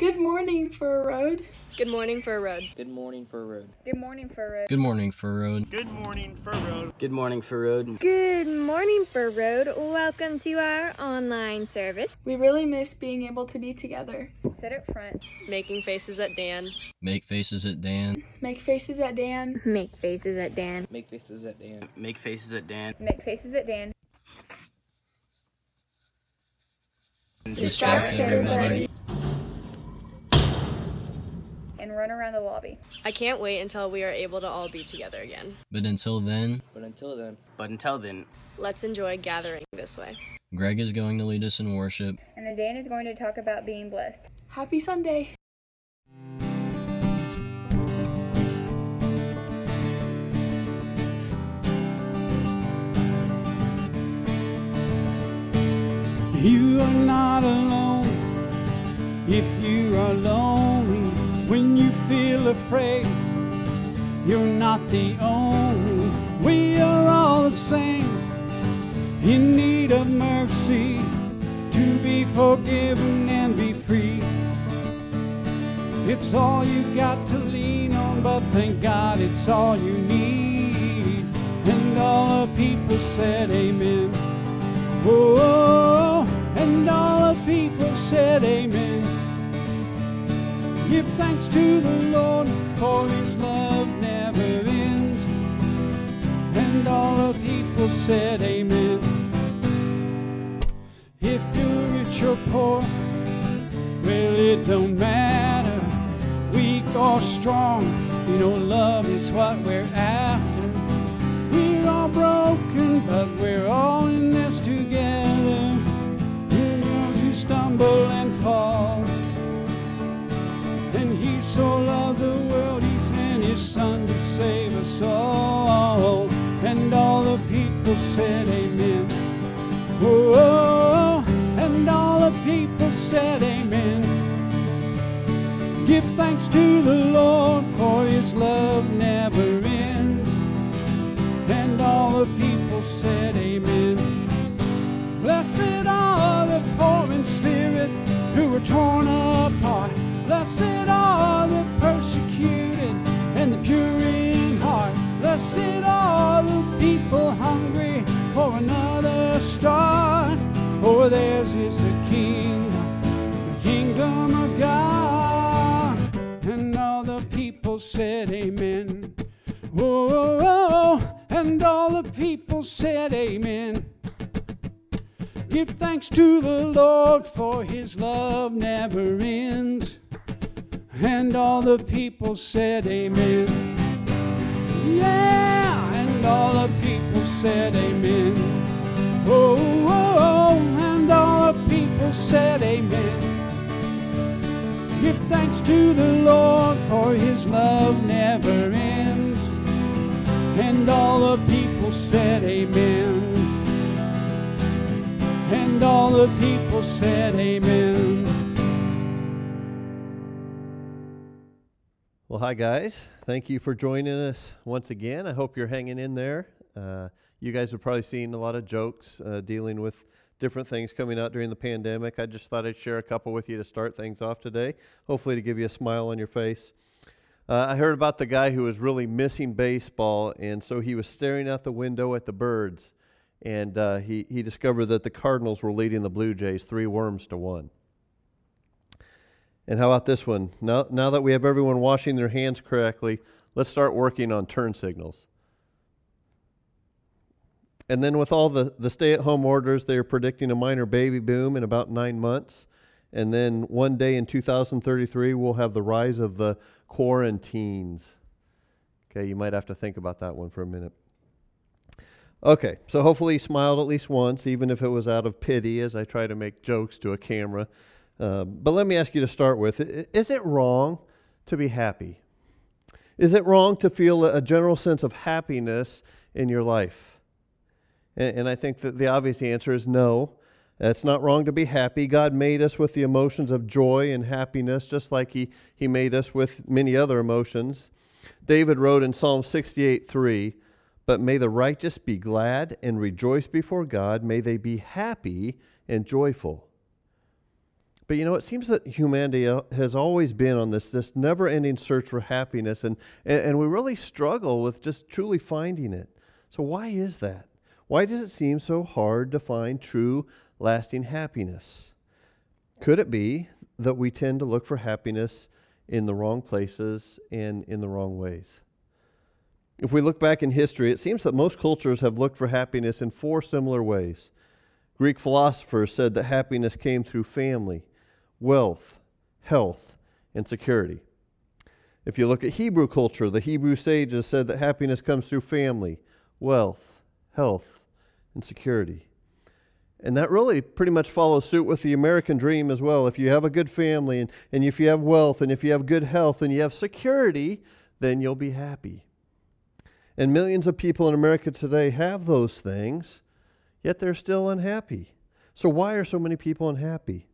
Good morning for a road. Good morning for a road. Good morning for a road. Good morning for a road. Good morning for a road. Good morning for a road. Good morning for a road. Good morning for road. Welcome to our online service. We really miss being able to be together. Sit up front. Making faces at Dan. Make faces at Dan. Make faces at Dan. Make faces at Dan. Make faces at Dan. Make faces at Dan. Make faces at Dan. Distract everybody. And run around the lobby. I can't wait until we are able to all be together again. But until then, But until then, But until then, Let's enjoy gathering this way. Greg is going to lead us in worship. And then Dan is going to talk about being blessed. Happy Sunday. You are not alone if you are lonely. Afraid, you're not the only. We are all the same in need of mercy to be forgiven and be free. It's all you got to lean on, but thank God it's all you need. And all the people said, Amen. Oh, and all the people said amen. Give thanks to the Lord, for his love never ends. And all the people said amen. If you're rich or poor, well, it don't matter. Weak or strong, you know, love is what we're after. We're all broken, but we're all in this together. We're those who stumble and fall. And He so loved the world, He sent His Son to save us all. And all the people said, Amen. Oh, and all the people said, Amen. Give thanks to the Lord, for His love never ends. And all the people said, Amen. Blessed are the poor in spirit who are torn apart. Blessed Blessed are the people hungry for another start. For oh, theirs is the kingdom, the kingdom of God. And all the people said, Amen. Whoa, and all the people said, Amen. Give thanks to the Lord, for his love never ends. And all the people said, Amen. Yeah, and all the people said, Amen. Oh, oh, oh, and all the people said, Amen. Give thanks to the Lord, for his love never ends. And all the people said, Amen. And all the people said, Amen. Well, hi, guys. Thank you for joining us once again. I hope you're hanging in there. Uh, you guys have probably seen a lot of jokes uh, dealing with different things coming out during the pandemic. I just thought I'd share a couple with you to start things off today, hopefully, to give you a smile on your face. Uh, I heard about the guy who was really missing baseball, and so he was staring out the window at the birds, and uh, he, he discovered that the Cardinals were leading the Blue Jays three worms to one. And how about this one? Now, now that we have everyone washing their hands correctly, let's start working on turn signals. And then, with all the, the stay at home orders, they are predicting a minor baby boom in about nine months. And then one day in 2033, we'll have the rise of the quarantines. Okay, you might have to think about that one for a minute. Okay, so hopefully you smiled at least once, even if it was out of pity as I try to make jokes to a camera. Uh, but let me ask you to start with Is it wrong to be happy? Is it wrong to feel a general sense of happiness in your life? And, and I think that the obvious answer is no. It's not wrong to be happy. God made us with the emotions of joy and happiness, just like He, he made us with many other emotions. David wrote in Psalm 68 3, But may the righteous be glad and rejoice before God. May they be happy and joyful. But you know, it seems that humanity uh, has always been on this this never-ending search for happiness, and, and and we really struggle with just truly finding it. So why is that? Why does it seem so hard to find true, lasting happiness? Could it be that we tend to look for happiness in the wrong places and in the wrong ways? If we look back in history, it seems that most cultures have looked for happiness in four similar ways. Greek philosophers said that happiness came through family, wealth, health, and security. If you look at Hebrew culture, the Hebrew sages said that happiness comes through family, wealth, health, and security. And that really pretty much follows suit with the American dream as well. If you have a good family, and, and if you have wealth, and if you have good health, and you have security, then you'll be happy. And millions of people in America today have those things, yet they're still unhappy. So, why are so many people unhappy?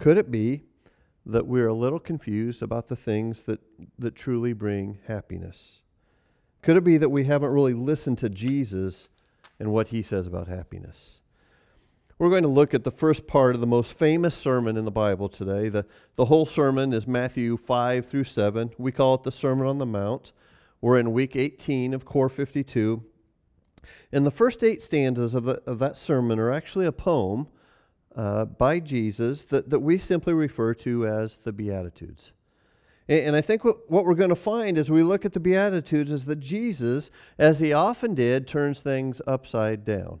Could it be that we're a little confused about the things that, that truly bring happiness? Could it be that we haven't really listened to Jesus and what he says about happiness? We're going to look at the first part of the most famous sermon in the Bible today. The, the whole sermon is Matthew 5 through 7. We call it the Sermon on the Mount. We're in week 18 of Core 52. And the first eight stanzas of, the, of that sermon are actually a poem uh, by Jesus that, that we simply refer to as the Beatitudes. And, and I think what, what we're going to find as we look at the Beatitudes is that Jesus, as he often did, turns things upside down.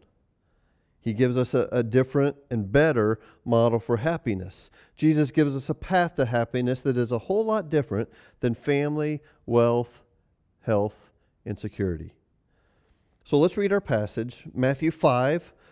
He gives us a, a, different and better model for happiness. Jesus gives us a path to happiness that is a whole lot different than family, wealth, health, and security. So let's read our passage Matthew 5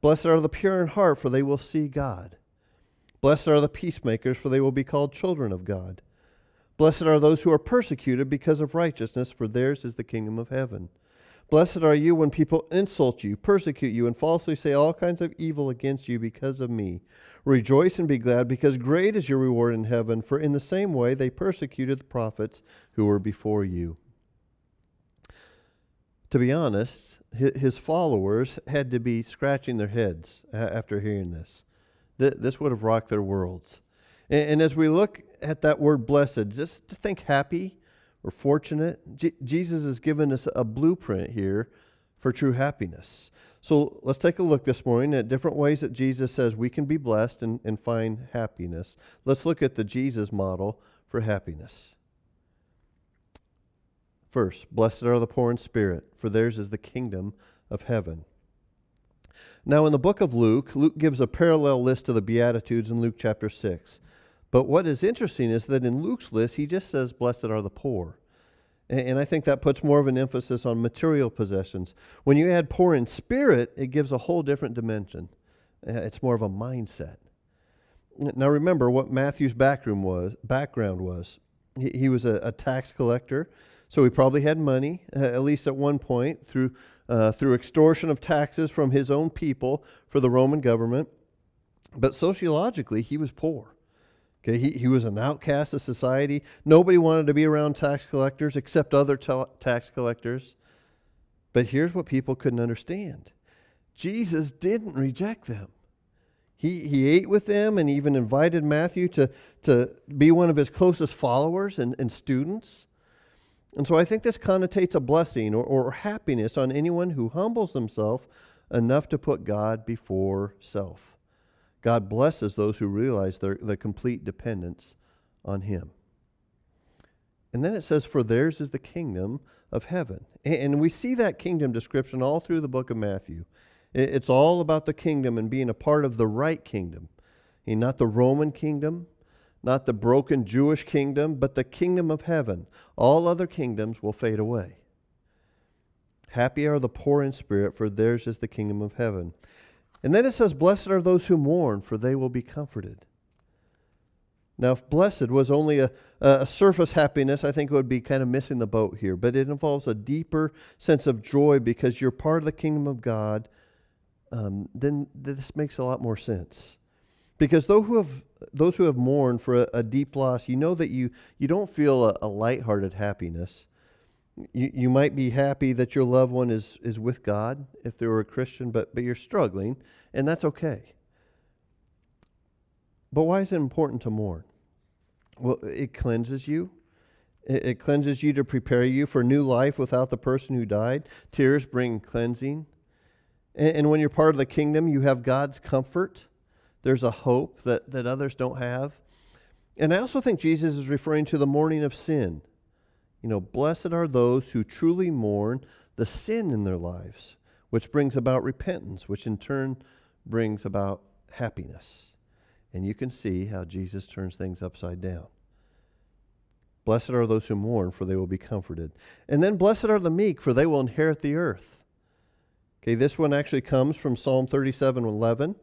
Blessed are the pure in heart, for they will see God. Blessed are the peacemakers, for they will be called children of God. Blessed are those who are persecuted because of righteousness, for theirs is the kingdom of heaven. Blessed are you when people insult you, persecute you, and falsely say all kinds of evil against you because of me. Rejoice and be glad, because great is your reward in heaven, for in the same way they persecuted the prophets who were before you. To be honest, his followers had to be scratching their heads after hearing this. This would have rocked their worlds. And as we look at that word blessed, just, think happy or fortunate. Jesus has given us a blueprint here for true happiness. So let's take a look this morning at different ways that Jesus says we can be blessed and, and find happiness. Let's look at the Jesus model for happiness. First, blessed are the poor in spirit, for theirs is the kingdom of heaven. Now, in the book of Luke, Luke gives a parallel list to the Beatitudes in Luke chapter 6. But what is interesting is that in Luke's list, he just says, Blessed are the poor. And I think that puts more of an emphasis on material possessions. When you add poor in spirit, it gives a whole different dimension. It's more of a mindset. Now remember what Matthew's background was. He, was a, tax collector, so he probably had money, uh, at least at one point, through uh, through extortion of taxes from his own people for the Roman government. But sociologically, he was poor. Okay, he, he was an outcast of society. Nobody wanted to be around tax collectors except other ta- tax collectors. But here's what people couldn't understand Jesus didn't reject them. He, he ate with them and even invited Matthew to, to be one of his closest followers and, and students. And so I think this connotates a blessing or, or happiness on anyone who humbles themselves enough to put God before self. God blesses those who realize their, their complete dependence on Him. And then it says, For theirs is the kingdom of heaven. And we see that kingdom description all through the book of Matthew. It's all about the kingdom and being a part of the right kingdom, and not the Roman kingdom, not the broken Jewish kingdom, but the kingdom of heaven. All other kingdoms will fade away. Happy are the poor in spirit, for theirs is the kingdom of heaven. And then it says, Blessed are those who mourn, for they will be comforted. Now, if blessed was only a, a surface happiness, I think it would be kind of missing the boat here. But it involves a deeper sense of joy because you're part of the kingdom of God. Um, then this makes a lot more sense. Because those who have those who have mourned for a, a deep loss, you know that you you don't feel a, a lighthearted happiness. You you might be happy that your loved one is is with God if they were a Christian, but but you're struggling, and that's okay. But why is it important to mourn? Well, it cleanses you. It, cleanses you to prepare you for new life without the person who died. Tears bring cleansing. And when you're part of the kingdom, you have God's comfort. There's a hope that, that others don't have. And I also think Jesus is referring to the mourning of sin. You know, blessed are those who truly mourn the sin in their lives, which brings about repentance, which in turn brings about happiness. And you can see how Jesus turns things upside down. Blessed are those who mourn, for they will be comforted. And then blessed are the meek, for they will inherit the earth. Okay, this one actually comes from Psalm 37 11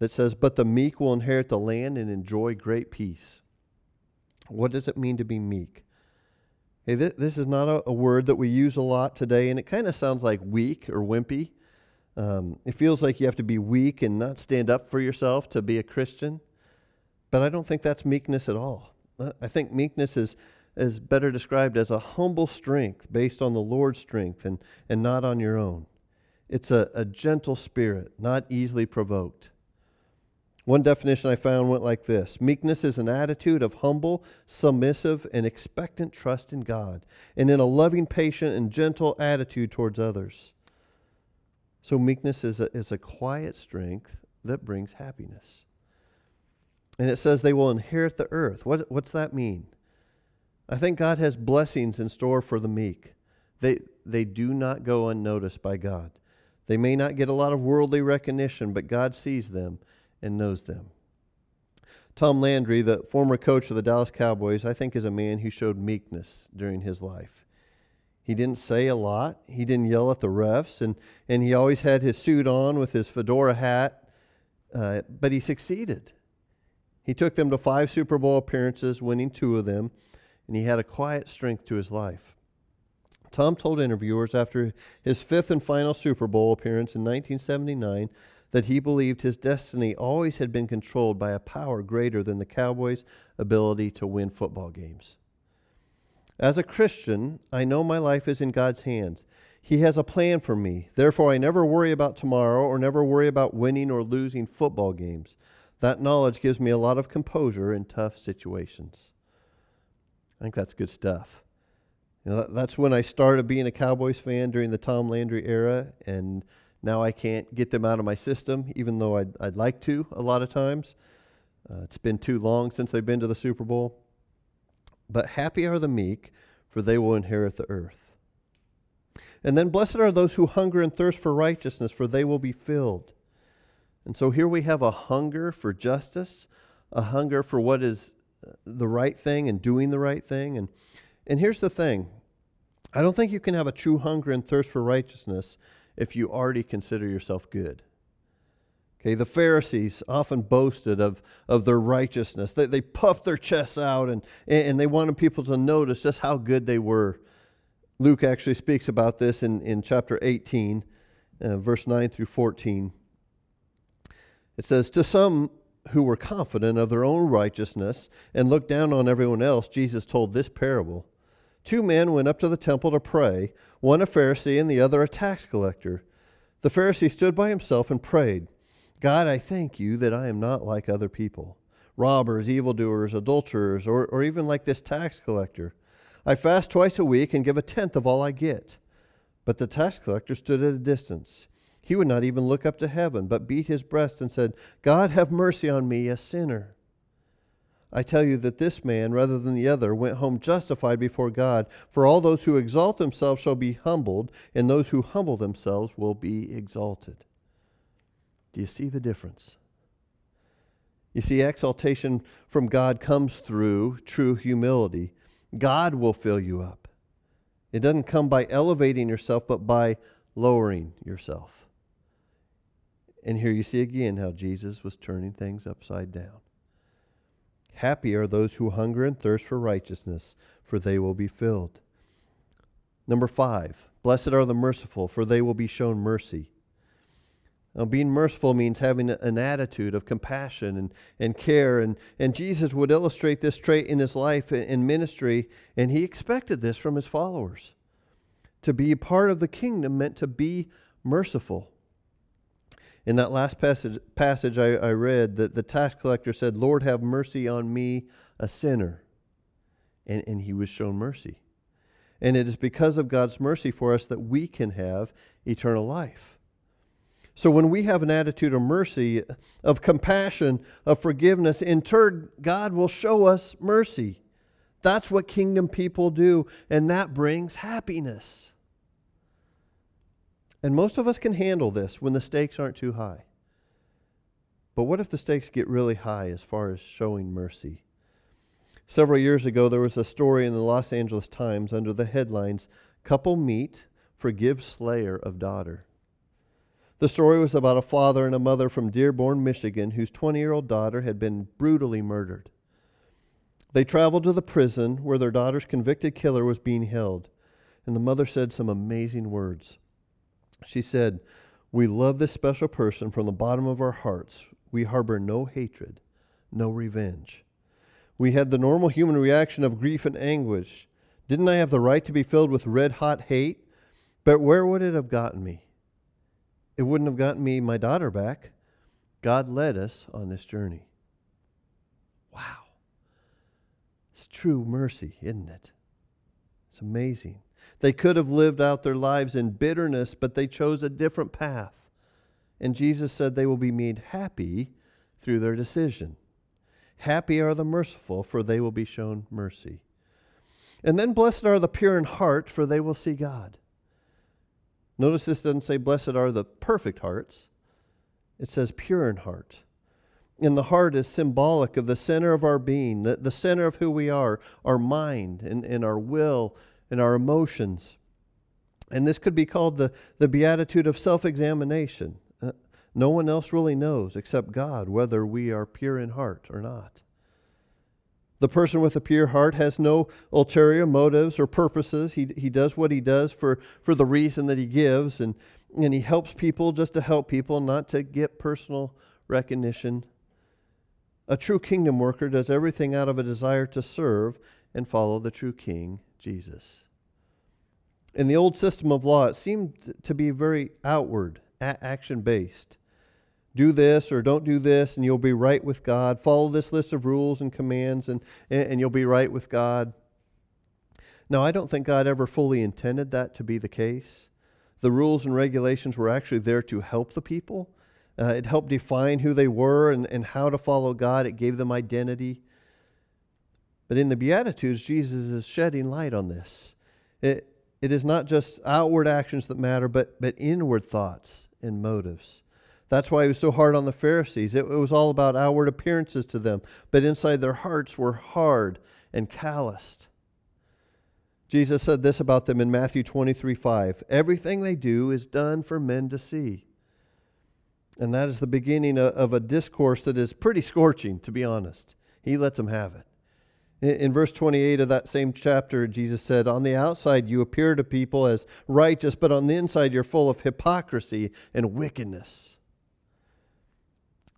that says, But the meek will inherit the land and enjoy great peace. What does it mean to be meek? Okay, th- this is not a, a, word that we use a lot today, and it kind of sounds like weak or wimpy. Um, it feels like you have to be weak and not stand up for yourself to be a Christian. But I don't think that's meekness at all. I think meekness is, is better described as a humble strength based on the Lord's strength and, and not on your own. It's a, a gentle spirit, not easily provoked. One definition I found went like this Meekness is an attitude of humble, submissive, and expectant trust in God, and in a loving, patient, and gentle attitude towards others. So, meekness is a, is a quiet strength that brings happiness. And it says they will inherit the earth. What, what's that mean? I think God has blessings in store for the meek. They, they do not go unnoticed by God. They may not get a lot of worldly recognition, but God sees them and knows them. Tom Landry, the former coach of the Dallas Cowboys, I think is a man who showed meekness during his life. He didn't say a lot. He didn't yell at the refs, and, and he always had his suit on with his fedora hat, uh, but he succeeded. He took them to five Super Bowl appearances, winning two of them, and he had a quiet strength to his life. Tom told interviewers after his fifth and final Super Bowl appearance in 1979 that he believed his destiny always had been controlled by a power greater than the Cowboys' ability to win football games. As a Christian, I know my life is in God's hands. He has a plan for me. Therefore, I never worry about tomorrow or never worry about winning or losing football games. That knowledge gives me a lot of composure in tough situations. I think that's good stuff. You know, that's when I started being a Cowboys fan during the Tom Landry era, and now I can't get them out of my system, even though I'd, I'd like to a lot of times. Uh, it's been too long since they've been to the Super Bowl. But happy are the meek, for they will inherit the earth. And then blessed are those who hunger and thirst for righteousness, for they will be filled. And so here we have a hunger for justice, a hunger for what is the right thing and doing the right thing. And, and here's the thing I don't think you can have a true hunger and thirst for righteousness if you already consider yourself good. Okay, the Pharisees often boasted of, of their righteousness. They, they puffed their chests out and, and they wanted people to notice just how good they were. Luke actually speaks about this in, in chapter 18, uh, verse 9 through 14. It says, To some who were confident of their own righteousness and looked down on everyone else, Jesus told this parable. Two men went up to the temple to pray, one a Pharisee and the other a tax collector. The Pharisee stood by himself and prayed, God, I thank you that I am not like other people, robbers, evildoers, adulterers, or, or even like this tax collector. I fast twice a week and give a tenth of all I get. But the tax collector stood at a distance. He would not even look up to heaven, but beat his breast and said, God, have mercy on me, a sinner. I tell you that this man, rather than the other, went home justified before God. For all those who exalt themselves shall be humbled, and those who humble themselves will be exalted. Do you see the difference? You see, exaltation from God comes through true humility. God will fill you up. It doesn't come by elevating yourself, but by lowering yourself. And here you see again how Jesus was turning things upside down. Happy are those who hunger and thirst for righteousness, for they will be filled. Number five, blessed are the merciful, for they will be shown mercy. Now, being merciful means having an attitude of compassion and, and care. And, and Jesus would illustrate this trait in his life and ministry, and he expected this from his followers. To be a part of the kingdom meant to be merciful. In that last passage, passage I, I read, that the tax collector said, Lord, have mercy on me, a sinner. And, and he was shown mercy. And it is because of God's mercy for us that we can have eternal life. So when we have an attitude of mercy, of compassion, of forgiveness, in turn, God will show us mercy. That's what kingdom people do, and that brings happiness. And most of us can handle this when the stakes aren't too high. But what if the stakes get really high as far as showing mercy? Several years ago, there was a story in the Los Angeles Times under the headlines Couple Meet, Forgive Slayer of Daughter. The story was about a father and a mother from Dearborn, Michigan, whose 20 year old daughter had been brutally murdered. They traveled to the prison where their daughter's convicted killer was being held, and the mother said some amazing words. She said, We love this special person from the bottom of our hearts. We harbor no hatred, no revenge. We had the normal human reaction of grief and anguish. Didn't I have the right to be filled with red hot hate? But where would it have gotten me? It wouldn't have gotten me my daughter back. God led us on this journey. Wow. It's true mercy, isn't it? It's amazing. They could have lived out their lives in bitterness, but they chose a different path. And Jesus said they will be made happy through their decision. Happy are the merciful, for they will be shown mercy. And then blessed are the pure in heart, for they will see God. Notice this doesn't say, Blessed are the perfect hearts. It says, pure in heart. And the heart is symbolic of the center of our being, the, the center of who we are, our mind and, and our will and our emotions. And this could be called the, the beatitude of self examination. Uh, no one else really knows except God whether we are pure in heart or not. The person with a pure heart has no ulterior motives or purposes. He, he does what he does for, for the reason that he gives, and, and he helps people just to help people, not to get personal recognition. A true kingdom worker does everything out of a desire to serve and follow the true king, Jesus. In the old system of law, it seemed to be very outward, action based do this or don't do this and you'll be right with God. Follow this list of rules and commands and, and you'll be right with God. Now, I don't think God ever fully intended that to be the case. The rules and regulations were actually there to help the people. Uh, it helped define who they were and, and how to follow God, it gave them identity. But in the Beatitudes, Jesus is shedding light on this. It, it is not just outward actions that matter, but, but inward thoughts and motives. That's why he was so hard on the Pharisees. It, it was all about outward appearances to them, but inside their hearts were hard and calloused. Jesus said this about them in Matthew 23 5. Everything they do is done for men to see. And that is the beginning of a discourse that is pretty scorching, to be honest. He lets them have it. In verse 28 of that same chapter, Jesus said, On the outside you appear to people as righteous, but on the inside you're full of hypocrisy and wickedness.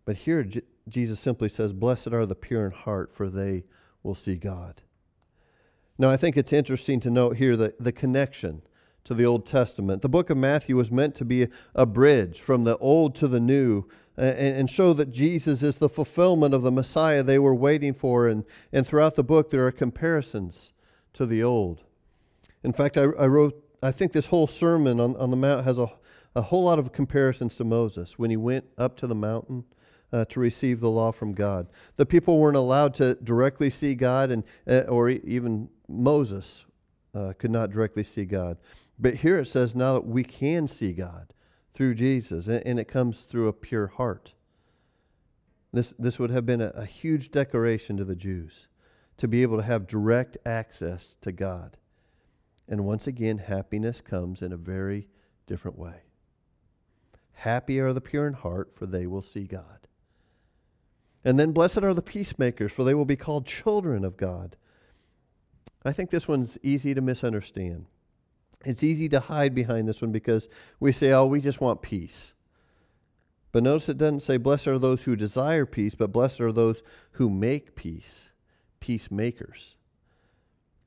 But here Jesus simply says, Blessed are the pure in heart, for they will see God. Now, I think it's interesting to note here the, the connection to the Old Testament. The book of Matthew was meant to be a bridge from the old to the new and, show that Jesus is the fulfillment of the Messiah they were waiting for. And, and throughout the book, there are comparisons to the old. In fact, I, I wrote, I think this whole sermon on, on the Mount has a, a whole lot of comparisons to Moses when he went up to the mountain uh, to receive the law from God. The people weren't allowed to directly see God, and uh, or even Moses uh, could not directly see God. But here it says now that we can see God through Jesus, and, it comes through a pure heart. This, this would have been a, a huge declaration to the Jews to be able to have direct access to God. And once again, happiness comes in a very different way. Happy are the pure in heart, for they will see God. And then, blessed are the peacemakers, for they will be called children of God. I think this one's easy to misunderstand. It's easy to hide behind this one because we say, oh, we just want peace. But notice it doesn't say, blessed are those who desire peace, but blessed are those who make peace, peacemakers.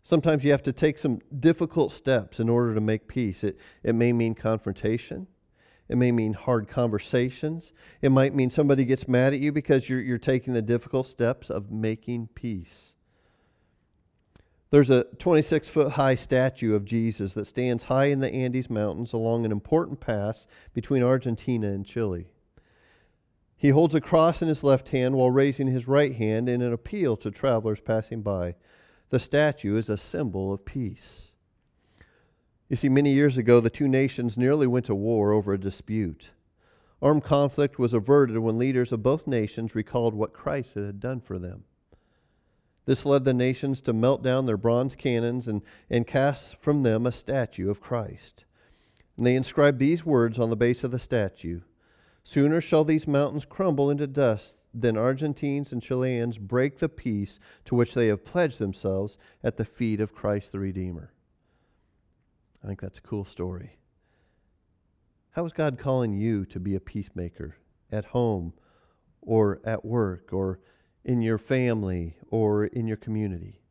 Sometimes you have to take some difficult steps in order to make peace. It, it may mean confrontation. It may mean hard conversations. It might mean somebody gets mad at you because you're, you're taking the difficult steps of making peace. There's a 26 foot high statue of Jesus that stands high in the Andes Mountains along an important pass between Argentina and Chile. He holds a cross in his left hand while raising his right hand in an appeal to travelers passing by. The statue is a symbol of peace. You see, many years ago, the two nations nearly went to war over a dispute. Armed conflict was averted when leaders of both nations recalled what Christ had done for them. This led the nations to melt down their bronze cannons and, and cast from them a statue of Christ. And they inscribed these words on the base of the statue Sooner shall these mountains crumble into dust than Argentines and Chileans break the peace to which they have pledged themselves at the feet of Christ the Redeemer. I think that's a cool story. How is God calling you to be a peacemaker at home or at work or in your family or in your community?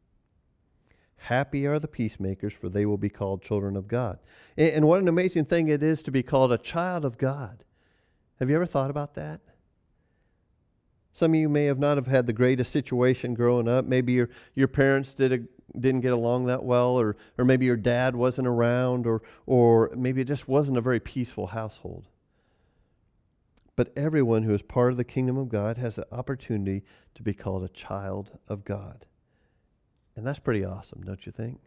Happy are the peacemakers, for they will be called children of God. And, what an amazing thing it is to be called a child of God. Have you ever thought about that? Some of you may have not have had the greatest situation growing up. Maybe your, your parents did a, didn't get along that well, or, or maybe your dad wasn't around, or, or maybe it just wasn't a very peaceful household. But everyone who is part of the kingdom of God has the opportunity to be called a child of God. And that's pretty awesome, don't you think?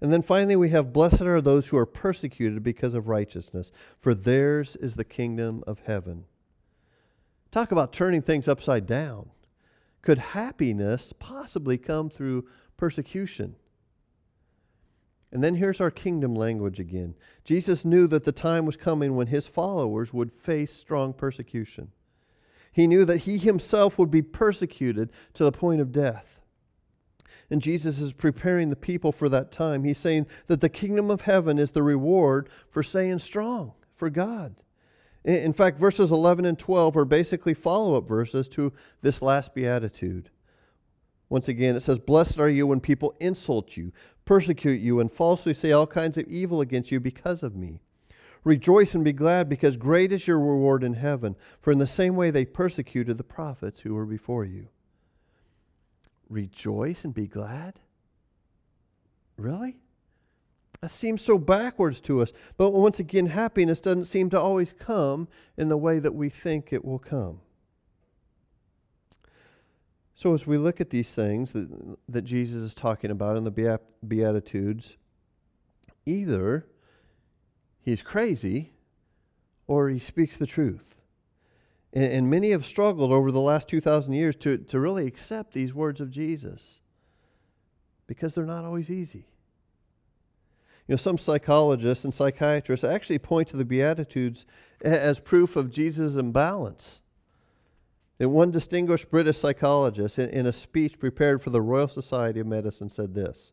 And then finally, we have Blessed are those who are persecuted because of righteousness, for theirs is the kingdom of heaven. Talk about turning things upside down. Could happiness possibly come through persecution? And then here's our kingdom language again. Jesus knew that the time was coming when his followers would face strong persecution. He knew that he himself would be persecuted to the point of death. And Jesus is preparing the people for that time. He's saying that the kingdom of heaven is the reward for staying strong for God. In fact, verses 11 and 12 are basically follow up verses to this last beatitude. Once again, it says, Blessed are you when people insult you, persecute you, and falsely say all kinds of evil against you because of me. Rejoice and be glad, because great is your reward in heaven, for in the same way they persecuted the prophets who were before you. Rejoice and be glad? Really? That seems so backwards to us. But once again, happiness doesn't seem to always come in the way that we think it will come. So, as we look at these things that, that Jesus is talking about in the Beatitudes, either he's crazy or he speaks the truth. And, and many have struggled over the last 2,000 years to, to really accept these words of Jesus because they're not always easy. You know, some psychologists and psychiatrists actually point to the Beatitudes as proof of Jesus' imbalance. And one distinguished British psychologist, in, in a speech prepared for the Royal Society of Medicine, said this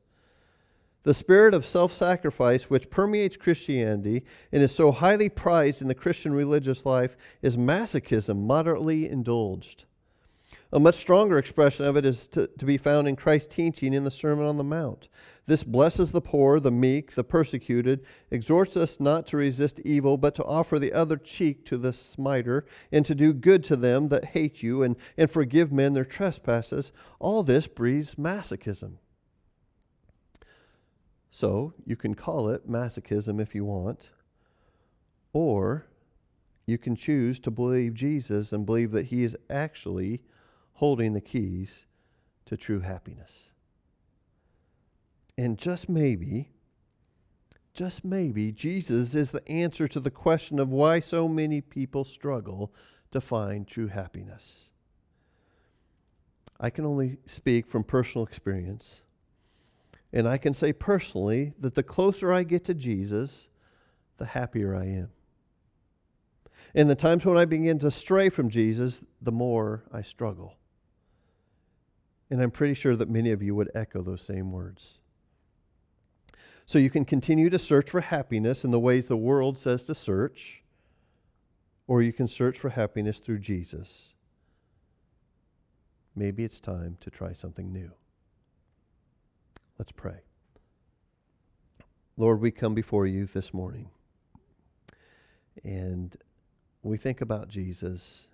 The spirit of self sacrifice which permeates Christianity and is so highly prized in the Christian religious life is masochism moderately indulged. A much stronger expression of it is to, to be found in Christ's teaching in the Sermon on the Mount. This blesses the poor, the meek, the persecuted, exhorts us not to resist evil, but to offer the other cheek to the smiter, and to do good to them that hate you, and, and forgive men their trespasses. All this breeds masochism. So you can call it masochism if you want, or you can choose to believe Jesus and believe that he is actually holding the keys to true happiness. And just maybe, just maybe, Jesus is the answer to the question of why so many people struggle to find true happiness. I can only speak from personal experience. And I can say personally that the closer I get to Jesus, the happier I am. And the times when I begin to stray from Jesus, the more I struggle. And I'm pretty sure that many of you would echo those same words. So you can continue to search for happiness in the ways the world says to search, or you can search for happiness through Jesus. Maybe it's time to try something new. Let's pray. Lord, we come before you this morning and we think about Jesus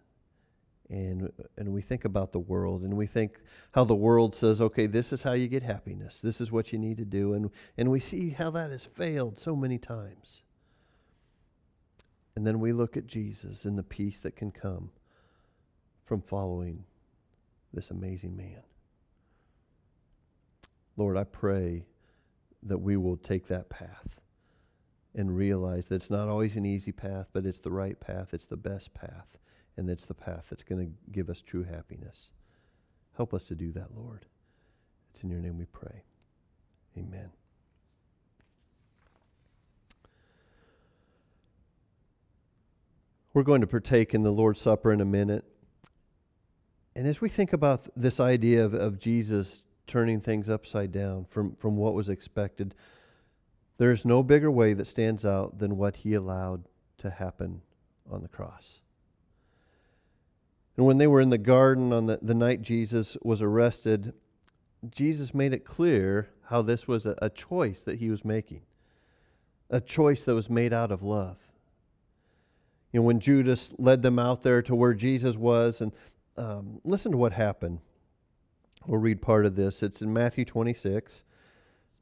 and and we think about the world and we think how the world says okay this is how you get happiness. This is what you need to do and and we see how that has failed so many times. And then we look at Jesus and the peace that can come from following this amazing man. Lord I pray that we will take that path and realize that it's not always an easy path but it's the right path. It's the best path and it's the path that's going to give us true happiness. Help us to do that, Lord. It's in your name we pray. Amen. We're going to partake in the Lord's Supper in a minute. And as we think about this idea of, of Jesus turning things upside down from, from what was expected, there is no bigger way that stands out than what he allowed to happen on the cross. And when they were in the garden on the, the night Jesus was arrested, Jesus made it clear how this was a, a choice that he was making, a choice that was made out of love. You know, when Judas led them out there to where Jesus was, and um, listen to what happened. We'll read part of this. It's in Matthew 26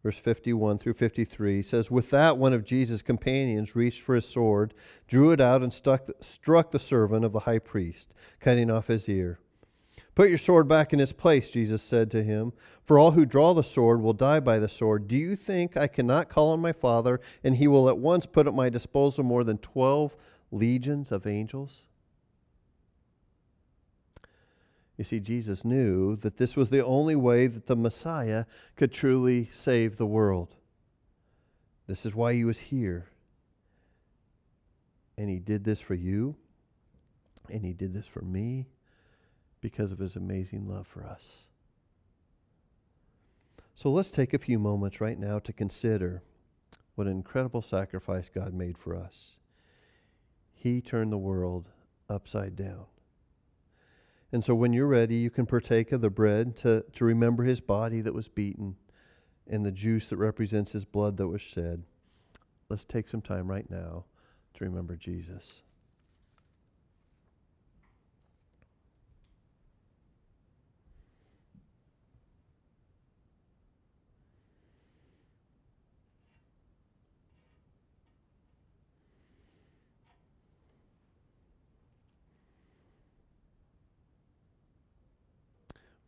verse 51 through 53 says with that one of jesus companions reached for his sword drew it out and stuck, struck the servant of the high priest cutting off his ear. Put your sword back in its place jesus said to him for all who draw the sword will die by the sword. Do you think i cannot call on my father and he will at once put at my disposal more than 12 legions of angels you see, Jesus knew that this was the only way that the Messiah could truly save the world. This is why he was here. And he did this for you, and he did this for me because of his amazing love for us. So let's take a few moments right now to consider what an incredible sacrifice God made for us. He turned the world upside down. And so when you're ready, you can partake of the bread to, to remember his body that was beaten and the juice that represents his blood that was shed. Let's take some time right now to remember Jesus.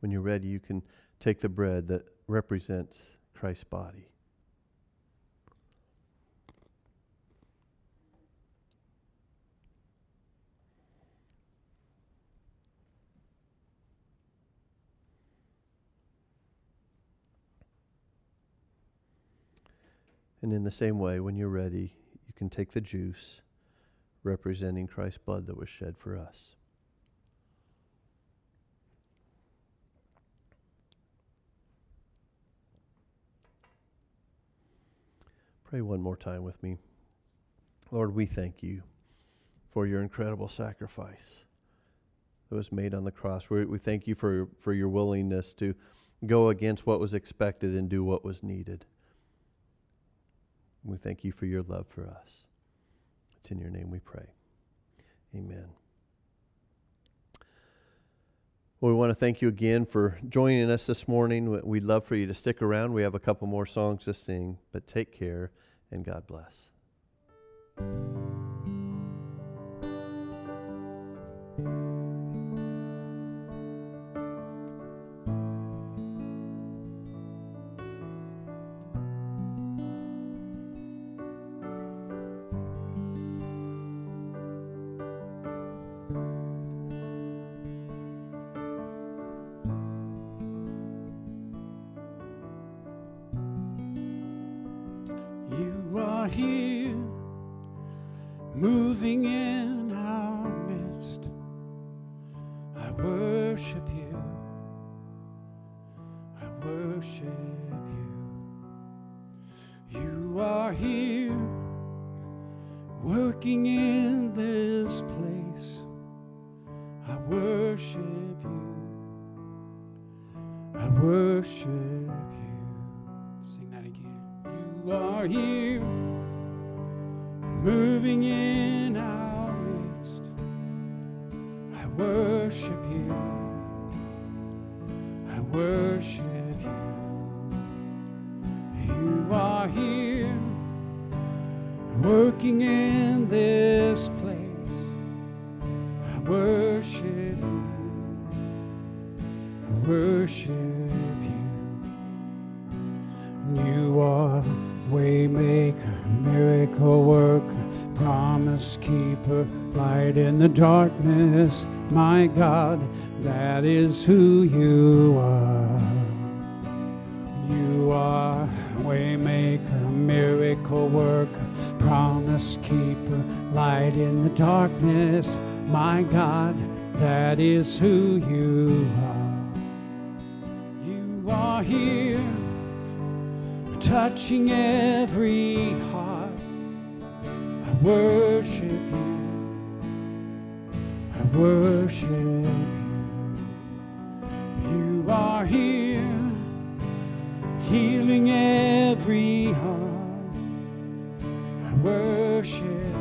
When you're ready, you can take the bread that represents Christ's body. And in the same way, when you're ready, you can take the juice representing Christ's blood that was shed for us. Pray one more time with me. Lord, we thank you for your incredible sacrifice that was made on the cross. We, we thank you for, for your willingness to go against what was expected and do what was needed. We thank you for your love for us. It's in your name we pray. Amen. Well, we want to thank you again for joining us this morning. We'd love for you to stick around. We have a couple more songs to sing, but take care and God bless. in our midst. I worship you. I worship you. You are here working in this place. I worship you. I worship you. Sing that again. You are here moving in our midst. I worship you. I worship you. You are here working in this light in the darkness. My God, that is who you are. You are waymaker, miracle worker, promise keeper, light in the darkness. My God, that is who you are. You are here, touching every heart. I worship you. Worship you. You are here, healing every heart. I worship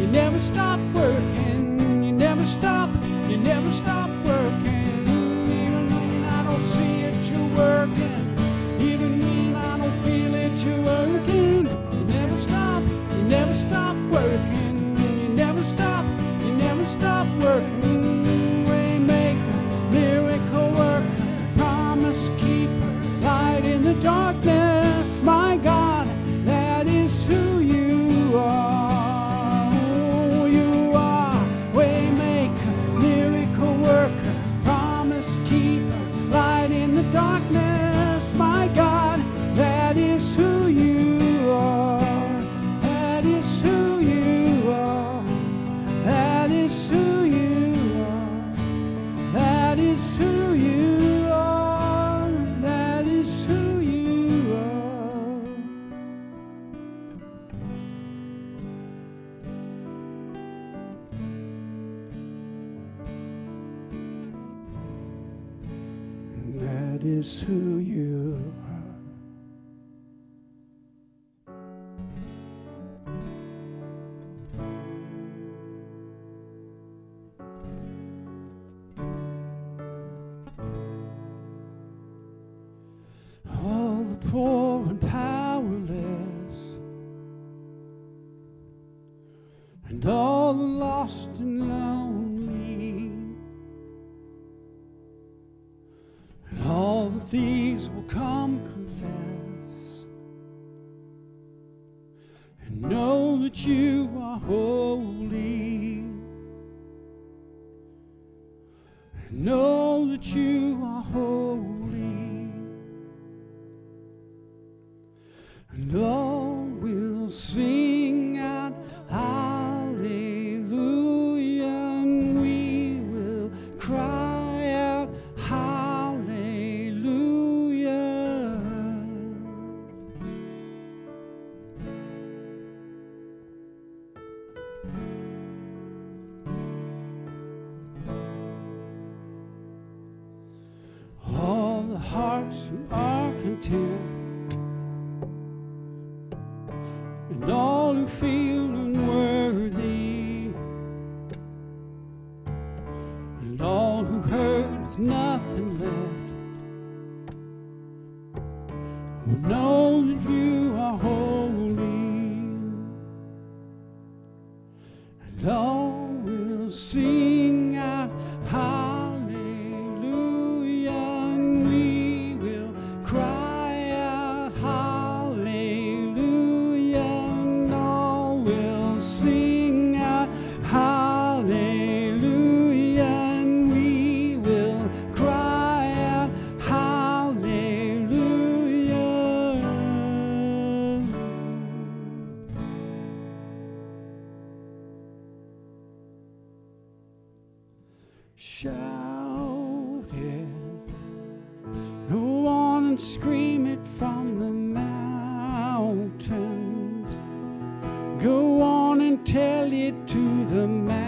you never stop working. You never stop, you never stop working. Even when I don't see it, you're working. Even when is who you to go on and tell it to the man.